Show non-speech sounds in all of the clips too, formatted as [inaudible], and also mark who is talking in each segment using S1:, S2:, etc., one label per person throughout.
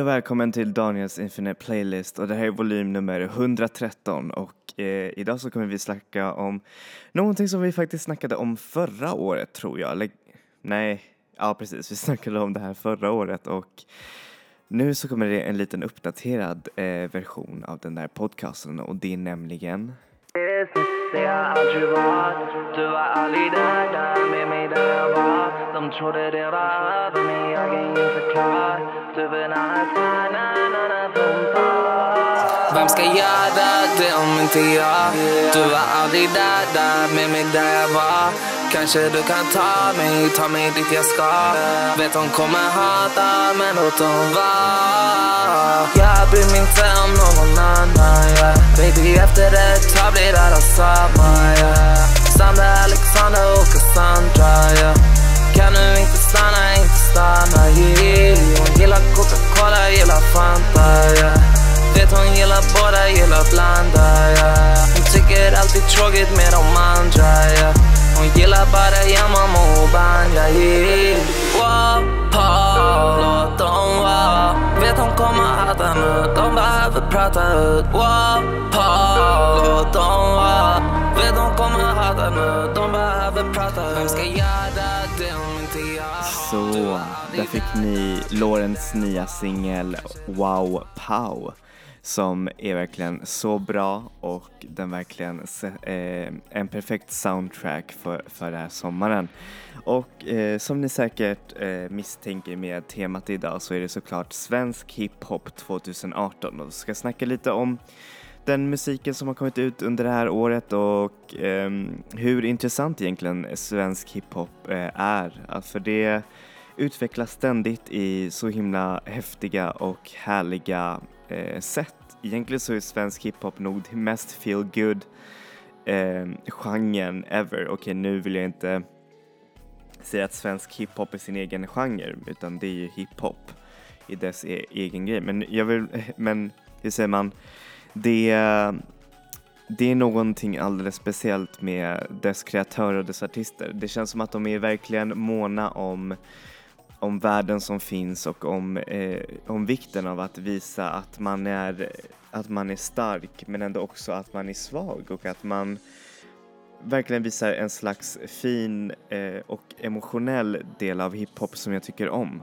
S1: Hej och välkommen till Daniels Infinite Playlist och det här är volym nummer 113 och eh, idag så kommer vi snacka om någonting som vi faktiskt snackade om förra året tror jag. Eller, nej, ja precis, vi [laughs] snackade om det här förra året och nu så kommer det en liten uppdaterad eh, version av den där podcasten och det är nämligen eh, det jag aldrig var Du var aldrig där, där med mig där jag var De trodde det var över men jag är inte klar Du vill annars vem ska göra det om inte jag? Du var aldrig där, där med mig där jag var Kanske du kan ta mig, ta mig dit jag ska Vet hon kommer hata, men låt hon vara Jag bryr mig inte om någon annan, yeah. Baby efter ett tag blir alla samma, yeah. Sandra, Alexander och Cassandra, yeah. Kan du inte stanna, inte stanna, yeah. Hon gillar Coca-Cola, gillar Fanta, yeah. Vet hon gillar bara, gillar blanda yeah. Hon tycker alltid tråkigt med de andra yeah. Hon gillar bara Yamamo och Banja yeah. Wow, låt dem vara Vet hon kommer hata nu, de behöver prata ut Wow, låt dem vara Vet hon kommer hata nu, de behöver prata ut Vem ska göra det om inte jag? Så, där fick ni Lorens nya singel Wow Pow som är verkligen så bra och den verkligen eh, en perfekt soundtrack för, för den här sommaren. Och eh, som ni säkert eh, misstänker med temat idag så är det såklart svensk hiphop 2018 och vi ska snacka lite om den musiken som har kommit ut under det här året och eh, hur intressant egentligen svensk hiphop eh, är. För det utvecklas ständigt i så himla häftiga och härliga eh, sätt. Egentligen så är svensk hiphop nog det mest feel good eh, genren ever. Okej, okay, nu vill jag inte säga att svensk hiphop är sin egen genre, utan det är ju hiphop i dess e egen grej. Men jag vill, [laughs] men hur säger man, det, det är någonting alldeles speciellt med dess kreatörer och dess artister. Det känns som att de är verkligen måna om om världen som finns och om, eh, om vikten av att visa att man, är, att man är stark men ändå också att man är svag och att man verkligen visar en slags fin eh, och emotionell del av hiphop som jag tycker om.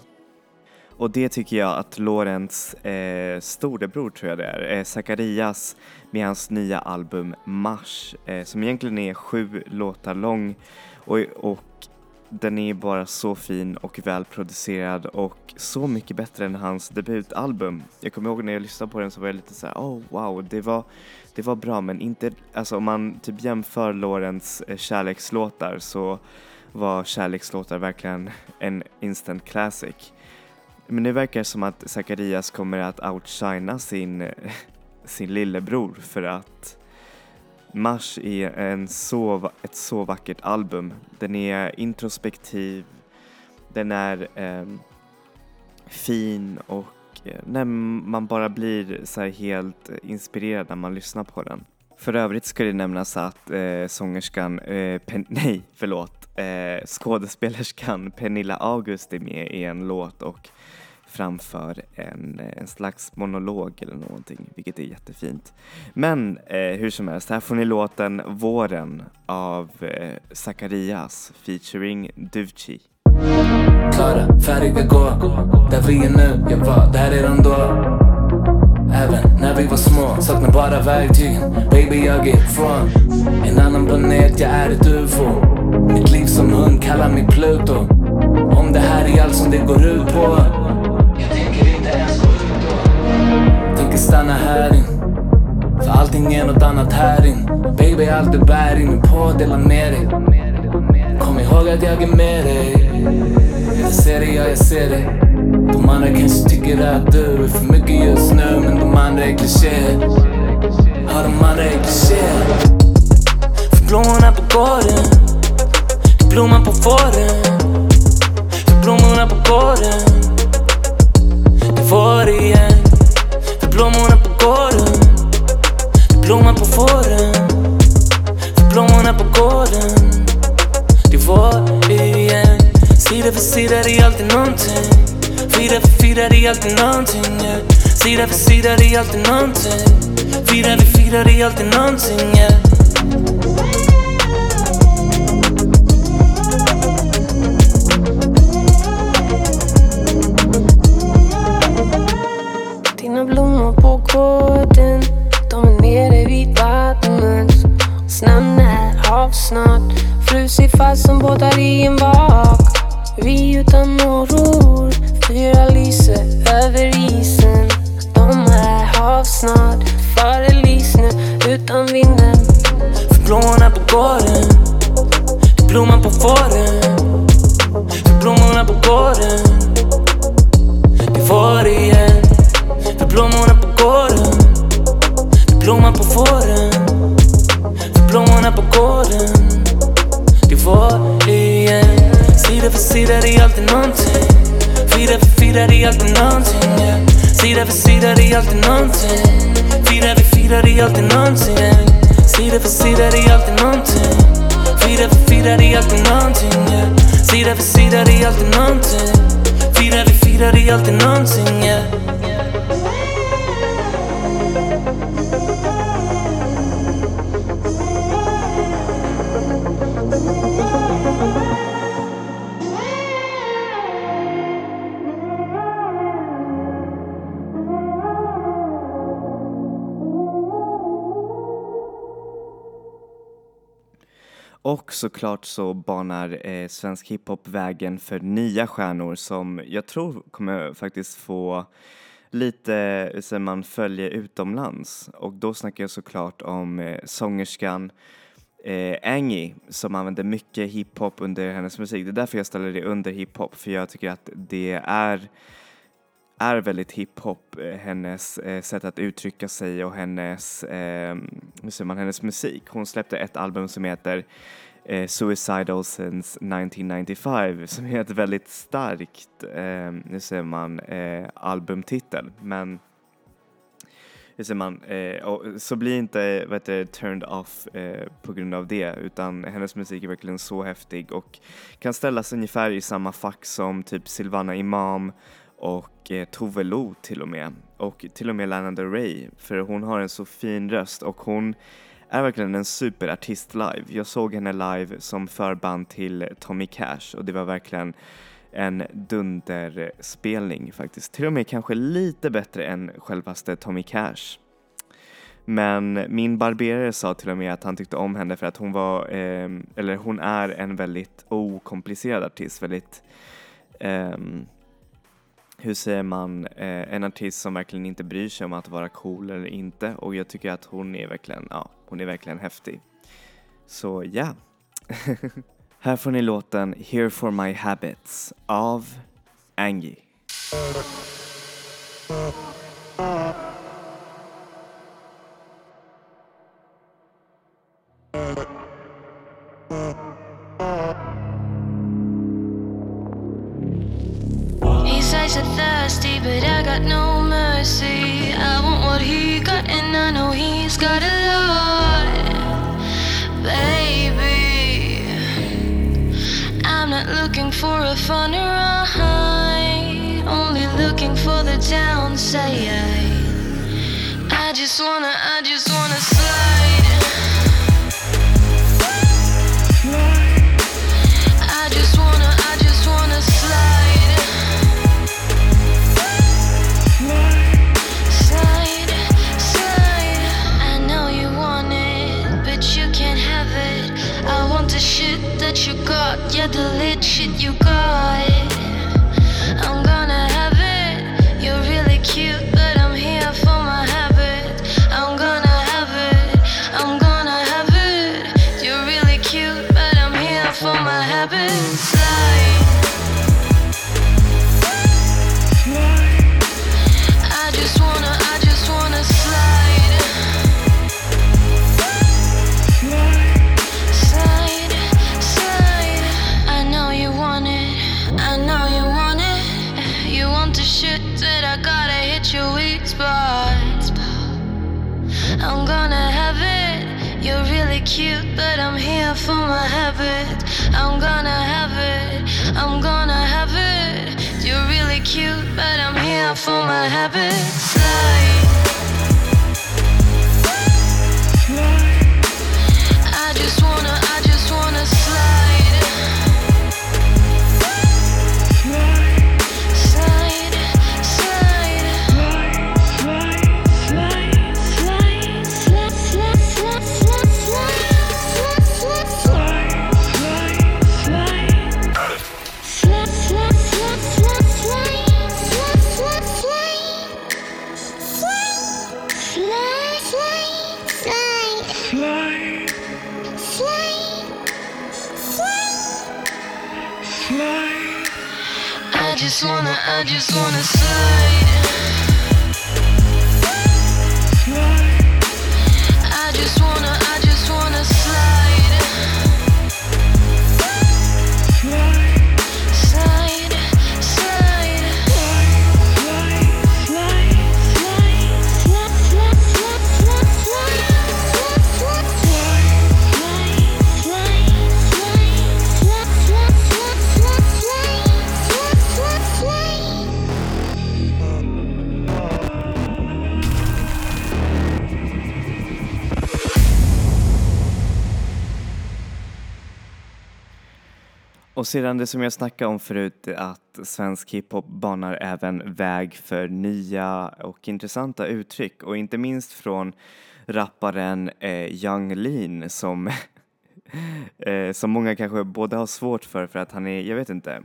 S1: Och det tycker jag att Lorentz eh, storebror tror jag det är, eh, Zacharias med hans nya album Mars eh, som egentligen är sju låtar lång och, och den är bara så fin och välproducerad och så mycket bättre än hans debutalbum. Jag kommer ihåg när jag lyssnade på den så var jag lite såhär, oh wow, det var, det var bra men inte, alltså om man typ jämför Lorentz eh, kärlekslåtar så var kärlekslåtar verkligen en instant classic. Men det verkar som att Zacharias kommer att outshina sin, [laughs] sin lillebror för att Mars är en så, ett så vackert album. Den är introspektiv, den är eh, fin och eh, när man bara blir så helt inspirerad när man lyssnar på den. För övrigt ska det nämnas att eh, sångerskan, eh, Pen [laughs] nej förlåt, eh, skådespelerskan Pernilla August är med i en låt och framför en, en slags monolog eller någonting, vilket är jättefint. Men eh, hur som helst, här får ni låten Våren av eh, Zacharias featuring Duvci. Klara, färdiga, gå, där vi är nu, jag var där redan då. Även när vi var små, saknar bara verktygen Baby jag är från en annan planet, jag är ett ufo Mitt liv som hund kallar mig Pluto Om det här är allt som det går ut på Tänker stanna här in. För allting är nåt annat här in. Baby allt du bär in på, dela med dig. Kom ihåg att jag är med dig. Jag ser dig, ja jag ser dig. De andra kanske tycker att du är för mycket just nu Men de andra är klichéer Ja de andra är klichéer För blommorna på gården Blomman på våren. För blommorna på gården Det vår igen blommorna på gården Det blommar på våren. För blommorna på gården Det är vår igen Sida för sida, det är alltid nånting
S2: Sida för sida, det är alltid nånting yeah. Sida för sida, det är alltid nånting Fira för fira, det är alltid nånting yeah.
S3: Båtar i en vak. Vi utan norror, fyra lyser över isen. De är hav snart, före lysne utan vinden.
S2: För blommorna på golvet. För sida, det är alltid nånting. Fira vi firar, det är alltid nånting. Sida för sida, det är alltid nånting. Fira för firar det är alltid nånting. Yeah. Sida för sida, det är alltid nånting. Fira vi firar, det är alltid nånting. Yeah.
S1: Såklart så banar eh, svensk hiphop vägen för nya stjärnor som jag tror kommer faktiskt få lite, hur säger man, följe utomlands. Och då snackar jag såklart om eh, sångerskan eh, Angie som använder mycket hiphop under hennes musik. Det är därför jag ställer det under hiphop, för jag tycker att det är är väldigt hiphop, eh, hennes eh, sätt att uttrycka sig och hennes, eh, hur säger man, hennes musik. Hon släppte ett album som heter eh, Suicidal since 1995 som är ett väldigt starkt, eh, nu säger man, eh, albumtitel. Men hur säger man, eh, och, så bli inte vad heter, turned off eh, på grund av det utan hennes musik är verkligen så häftig och kan ställas ungefär i samma fack som typ Silvana Imam och eh, Tove Lo till och med och till och med Lana Del Rey för hon har en så fin röst och hon är verkligen en superartist live. Jag såg henne live som förband till Tommy Cash och det var verkligen en dunderspelning faktiskt. Till och med kanske lite bättre än självaste Tommy Cash. Men min barberare sa till och med att han tyckte om henne för att hon var, eh, eller hon är en väldigt okomplicerad artist, väldigt eh, hur säger man, eh, en artist som verkligen inte bryr sig om att vara cool eller inte och jag tycker att hon är verkligen, ja, hon är verkligen häftig. Så ja. [laughs] Här får ni låten Here for my habits av Angie.
S3: Says you're thirsty, but I got no mercy. I want what he got, and I know he's got a lot. Baby, I'm not looking for a fun ride, only looking for the downside. I just wanna, I just Should you go?
S1: Och sedan det som jag snackade om förut, att svensk hiphop banar även väg för nya och intressanta uttryck. Och inte minst från rapparen eh, Young Lean som, [laughs] eh, som många kanske både har svårt för för att han är, jag vet inte,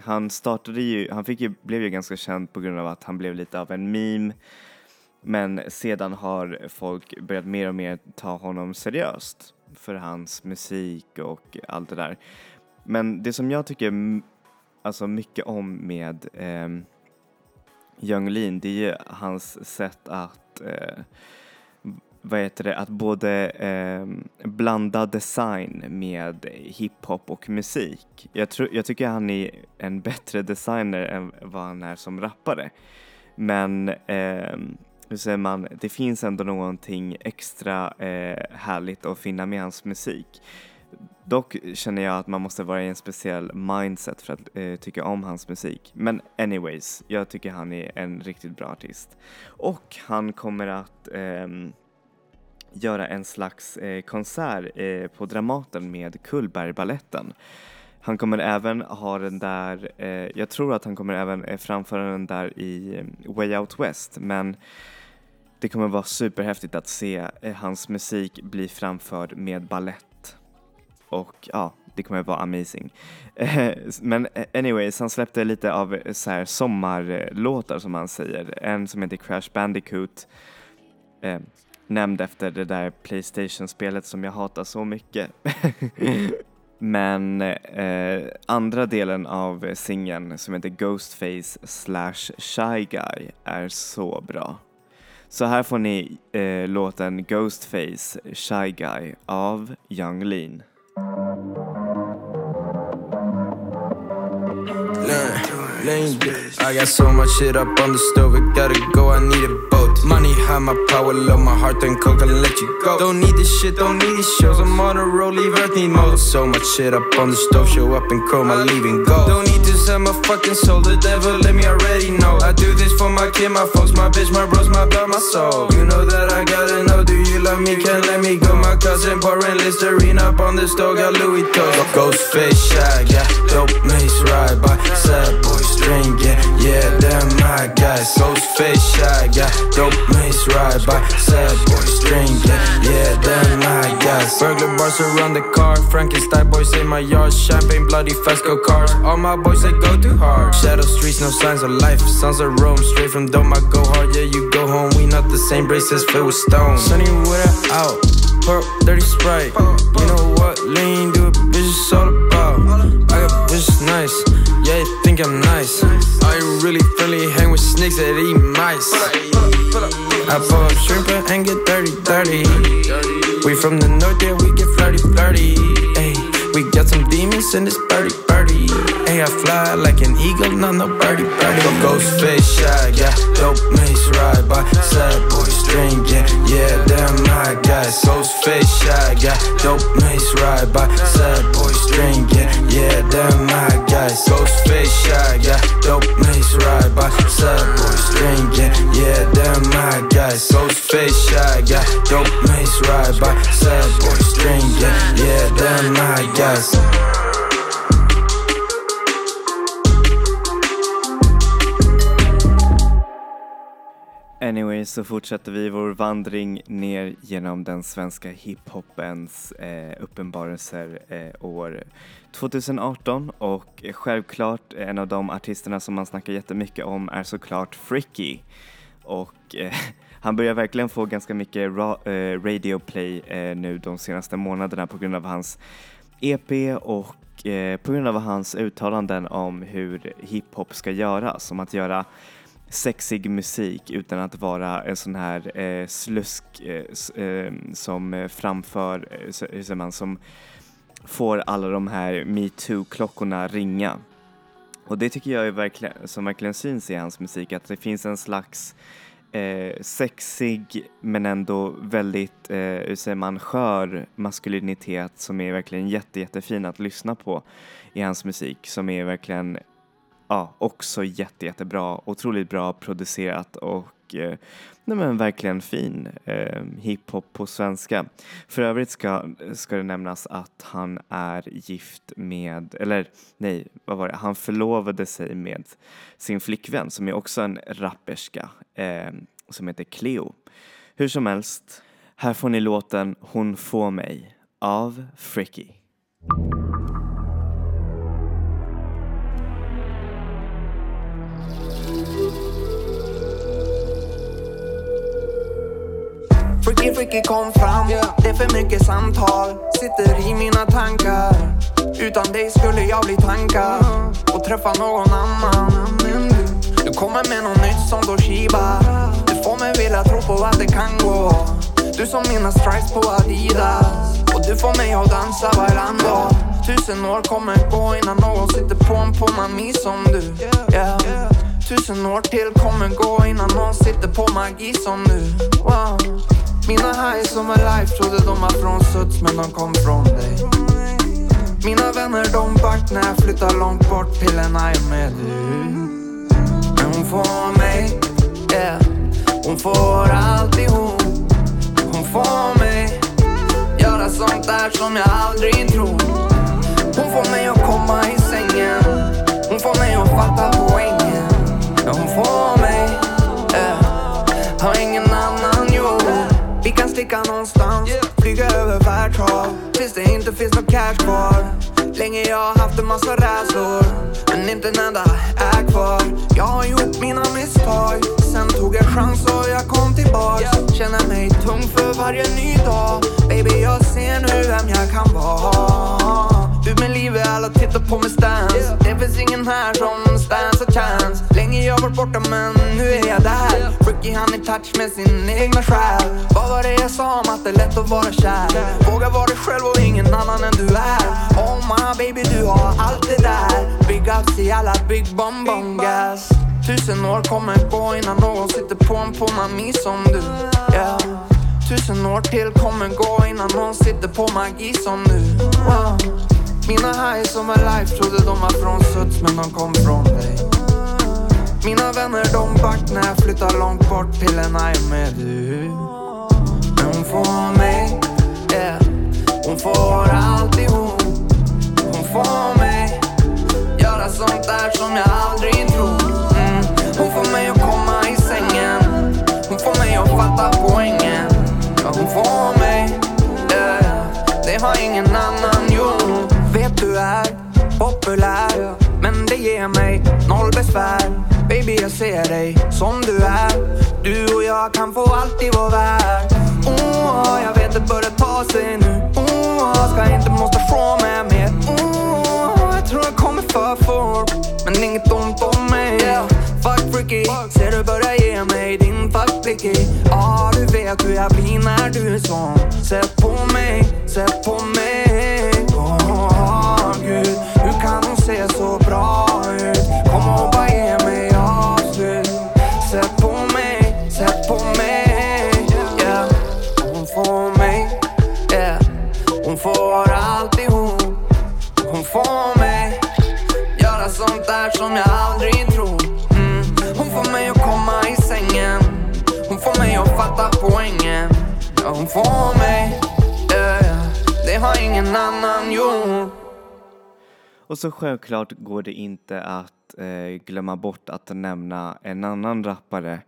S1: han startade ju, han fick ju, blev ju ganska känd på grund av att han blev lite av en meme. Men sedan har folk börjat mer och mer ta honom seriöst för hans musik och allt det där. Men det som jag tycker alltså mycket om med eh, Young Lean, det är ju hans sätt att eh, vad heter det, att både eh, blanda design med hiphop och musik. Jag, tror, jag tycker han är en bättre designer än vad han är som rappare. Men eh, hur säger man, det finns ändå någonting extra eh, härligt att finna med hans musik. Dock känner jag att man måste vara i en speciell mindset för att eh, tycka om hans musik. Men anyways, jag tycker han är en riktigt bra artist. Och han kommer att eh, göra en slags eh, konsert eh, på Dramaten med Cullbergbaletten. Han kommer även ha den där, eh, jag tror att han kommer även eh, framföra den där i eh, Way Out West men det kommer vara superhäftigt att se eh, hans musik bli framförd med ballett och ja, det kommer vara amazing. Eh, men eh, anyways, han släppte lite av så här sommarlåtar som han säger. En som heter Crash Bandicoot, eh, nämnd efter det där Playstation-spelet som jag hatar så mycket. [laughs] Men eh, andra delen av singeln som heter Ghostface slash Shy Guy är så bra. Så här får ni eh, låten Ghostface Shy Guy av Young Lean.
S4: Thank you. Lane, I got so much shit up on the stove, it gotta go, I need it both. Money high, my power low, my heart then cold, gonna let you go. Don't need this shit, don't need these shows, I'm on a roll, leave mode. So much shit up on the stove, show up and chrome, I leave and go. Don't need to sell my fucking soul, the devil let me already know. I do this for my kid, my folks, my bitch, my bros, my blood, my soul. You know that I gotta know, do you love me, can't let me go. My cousin pouring Listerine up on the stove, got Louis toes. Ghostface shy, got dope mace ride by sad boy string, yeah, yeah, damn my guys. Ghostface shy, got dope mace ride by sad boy string, yeah, yeah, damn my guys. Burglar bars around the car, Frankenstein boys in my yard, champagne bloody fast go cars. All my boys they go too hard. Shadow streets, no signs of life, sons of Rome, straight from dome. I go hard, yeah, you go home. We not the same braces filled with stone. Sunny with it out, up dirty sprite. You know what? Lean, think I'm nice. I really friendly, hang with snakes that eat mice. I pull up shrimp and get dirty, dirty. We from the north, yeah, we get flirty, flirty. Ay, we got some demons in this birdie, birdie. Hey, I fly like an eagle, not no birdie, birdie. Ghostface shy, yeah, dope mace ride by sad boy string, yeah, yeah, damn my guys. Ghostface shy, yeah, dope mace ride by sad boy string, yeah, yeah, damn my guys. Ghostface shy, yeah, dope mace ride by sad boy string, yeah, yeah, damn my guys. Ghostface shy, yeah, dope mace ride by sad boy string, yeah, yeah, damn my guys.
S1: Anyway så fortsätter vi vår vandring ner genom den svenska hiphopens eh, uppenbarelser eh, år 2018 och eh, självklart eh, en av de artisterna som man snackar jättemycket om är såklart Fricky. Och eh, [laughs] han börjar verkligen få ganska mycket ra- eh, radio play eh, nu de senaste månaderna på grund av hans EP och eh, på grund av hans uttalanden om hur hiphop ska göras, om att göra sexig musik utan att vara en sån här eh, slusk eh, eh som eh, framför, eh, hur säger man, som får alla de här metoo-klockorna ringa. Och det tycker jag är verkligen, som verkligen syns i hans musik, att det finns en slags eh, sexig men ändå väldigt, eh, hur säger man, skör maskulinitet som är verkligen jätte, jättefin att lyssna på i hans musik som är verkligen ja, också jätte, jättebra, otroligt bra producerat och eh, nej men verkligen fin eh, hiphop på svenska. För övrigt ska, ska det nämnas att han är gift med, eller nej, vad var det, han förlovade sig med sin flickvän som är också en rapperska eh, som heter Cleo. Hur som helst, här får ni låten Hon får mig av Fricky.
S5: Freaky freaky kom fram, det är för mycket samtal Sitter i mina tankar. Utan dig skulle jag bli tankad och träffa någon annan. Du kommer med något nytt som Toshiba Du får mig vilja tro på att det kan gå. Du som mina stripes på Adidas. Och du får mig att dansa varandra. Tusen år kommer gå innan någon sitter på en på mami som du. Yeah. Tusen år till kommer gå innan någon sitter på magi som du. Wow. Mina highs som är life trodde de var från Suds men de kom från dig. Mina vänner de back när jag flyttar långt bort till en aj med du. Men hon får mig, yeah. Hon får alltihop Hon får mig Göra sånt där som jag aldrig tror. Hon får mig att komma i sängen. Hon får mig att fatta poängen. Ja, hon får mig, yeah. Har ingen sticka någonstans, flyga över världshav. Tills det inte finns nåt cash kvar. Länge jag har haft en massa rädslor. Men inte en enda är kvar. Jag har gjort mina misstag. Sen tog jag chans och jag kom tillbaks. Känner mig tung för varje ny dag. Baby jag ser nu vem jag kan vara. Ut med livet, alla tittar på mig stance Det finns ingen här som stands a chance. Länge jag varit borta men nu är jag där han i touch med sin egna själ? Vad var det jag sa om att det är lätt att vara kär? Våga vara dig själv och ingen annan än du är. Oh my baby du har allt det där. Big ups till alla big bom bom gas Tusen år kommer gå innan någon sitter på en på mami som du. Yeah. Tusen år till kommer gå innan någon sitter på magi som du. Wow. Mina highs som är life trodde de var från Suds men de kom från dig. Mina vänner de back när jag flyttar långt bort till en med du. Men hon får mig, dig som du är. Du och jag kan få allt i vår värld. oh, Jag vet det börjar ta sig nu. Oh, Ska inte måste från mig mer. Oh, Jag tror jag kommer för fort Men inget ont om mig. Yeah. Fuck freaky Ser du börjar ge mig din fuck blicky Ja ah, du vet hur jag blir när du är sån. Sätt och
S1: så självklart går det inte att eh, glömma bort att nämna en annan rappare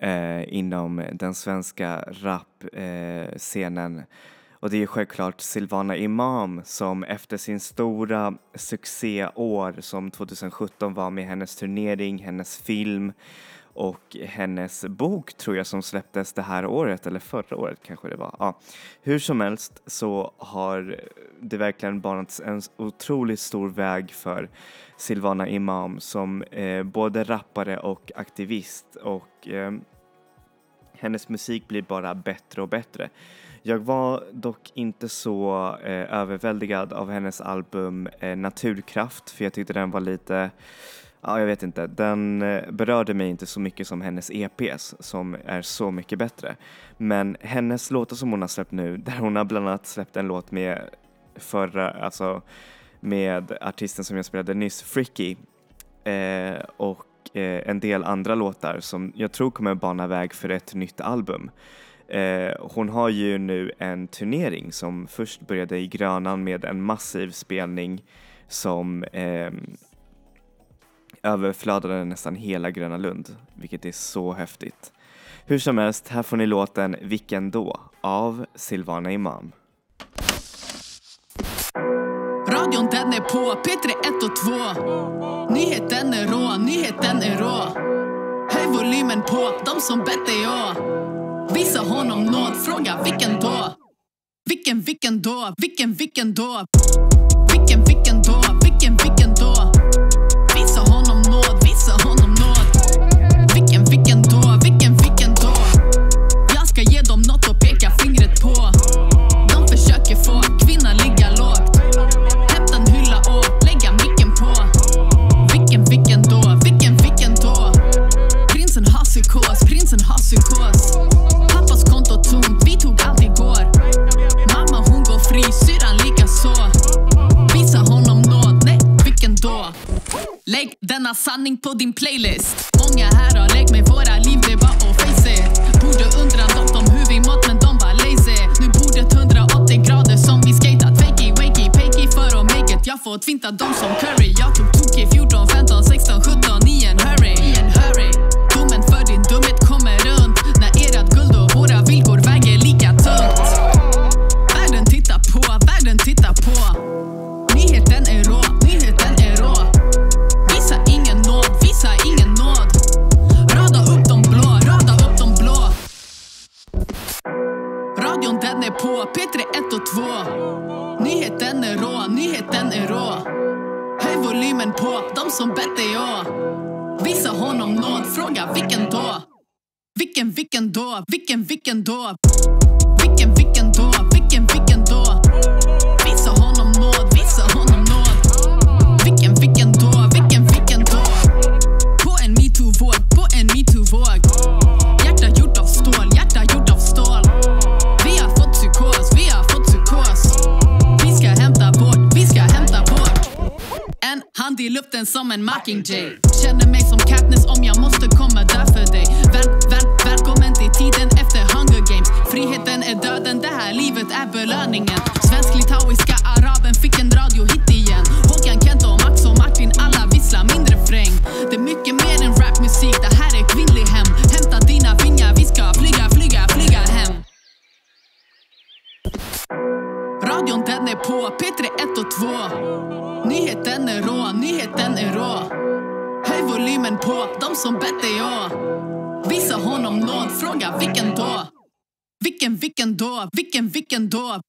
S1: eh, inom den svenska rapscenen. Eh, och det är självklart Silvana Imam som efter sin stora succéår som 2017 var med hennes turnering, hennes film och hennes bok tror jag som släpptes det här året eller förra året kanske det var. Ja. Hur som helst så har det verkligen banats en otroligt stor väg för Silvana Imam som eh, både rappare och aktivist och eh, hennes musik blir bara bättre och bättre. Jag var dock inte så eh, överväldigad av hennes album eh, Naturkraft för jag tyckte den var lite Ja, jag vet inte. Den eh, berörde mig inte så mycket som hennes EPs som är så mycket bättre. Men hennes låtar som hon har släppt nu, [laughs] där hon har bland annat släppt en låt med förra, alltså med artisten som jag spelade nyss, Fricky, eh, och eh, en del andra låtar som jag tror kommer bana väg för ett nytt album. Eh, hon har ju nu en turnering som först började i Grönan med en massiv spelning som eh, överflödade nästan hela Gröna Lund, vilket är så häftigt. Hur som helst, här får ni låten Vilken då? av Silvana Imam.
S6: Radion den är på, P3 1 och 2 Nyheten är rå, nyheten är rå Höj volymen på, de som bett dig jag Visa honom nåd, fråga vilken då? Vilken, vilken då? Vilken, vilken då? Vilken, vilken då? Vilken, vilken då? Sanning på din playlist. Många här har lekt med våra liv, det är bara att face it. Borde undra något om hur vi mått men de var lazy. Nu bordet 180 grader som vi skatat. Fakey, wakey, pakey för att make it. Jag får tvinta dem som Curry volymen på, de som bett dig jag Visa honom nåd, fråga vilken då? Vilken, vilken då? Vilken, vilken då? Vilken, vilken då? Luften som en Mockingjay Känner mig som Katniss om jag måste komma där för dig. Väl, väl, Välkommen till tiden efter Hunger Games. Friheten är döden, det här livet är belöningen. Svensk-litauiska araben fick en radiohit igen. Håkan, Kent och Max och Martin alla visslar min refräng Det är mycket mer än rapmusik, det här är kvinnlig hem. Hämta dina vingar, vi ska flyga, flyga, flyga hem. Radion den är på, P3 1 och 2 Nyheten är rå, den är rå Höj volymen på, de som bett dig jag Visa honom nåd, fråga vilken då? Vilken, vilken då? Vilken, vilken då?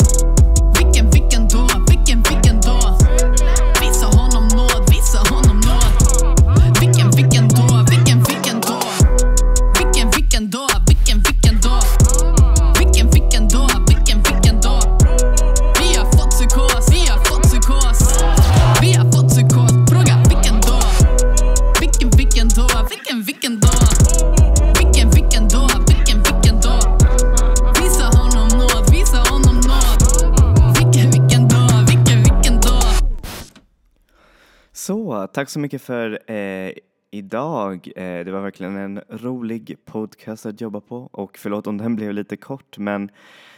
S1: Så, tack så mycket för eh, idag. Eh, det var verkligen en rolig podcast att jobba på och förlåt om den [laughs] blev lite kort men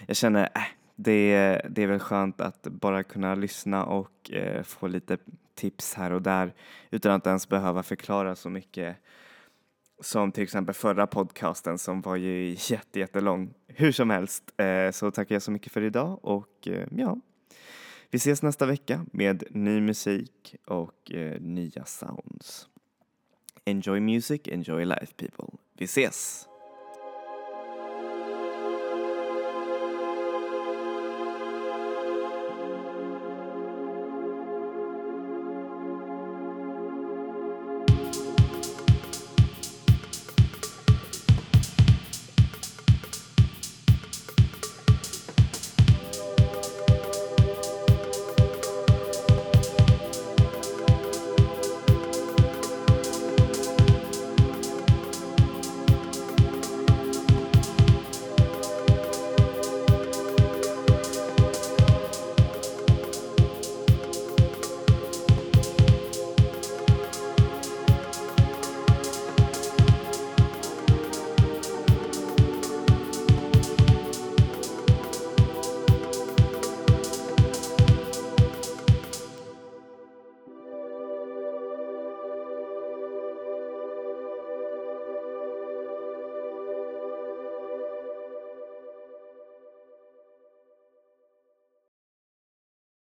S1: jag känner äh, det, det är väl skönt att bara kunna lyssna och eh, få lite tips här och där utan att ens behöva förklara så mycket som till exempel förra podcasten som var ju jätte, jättelång. Hur som helst eh, så tackar jag så mycket för idag och eh, ja, vi ses nästa vecka med ny musik och eh, nya sounds. Enjoy music, enjoy life people. Vi ses!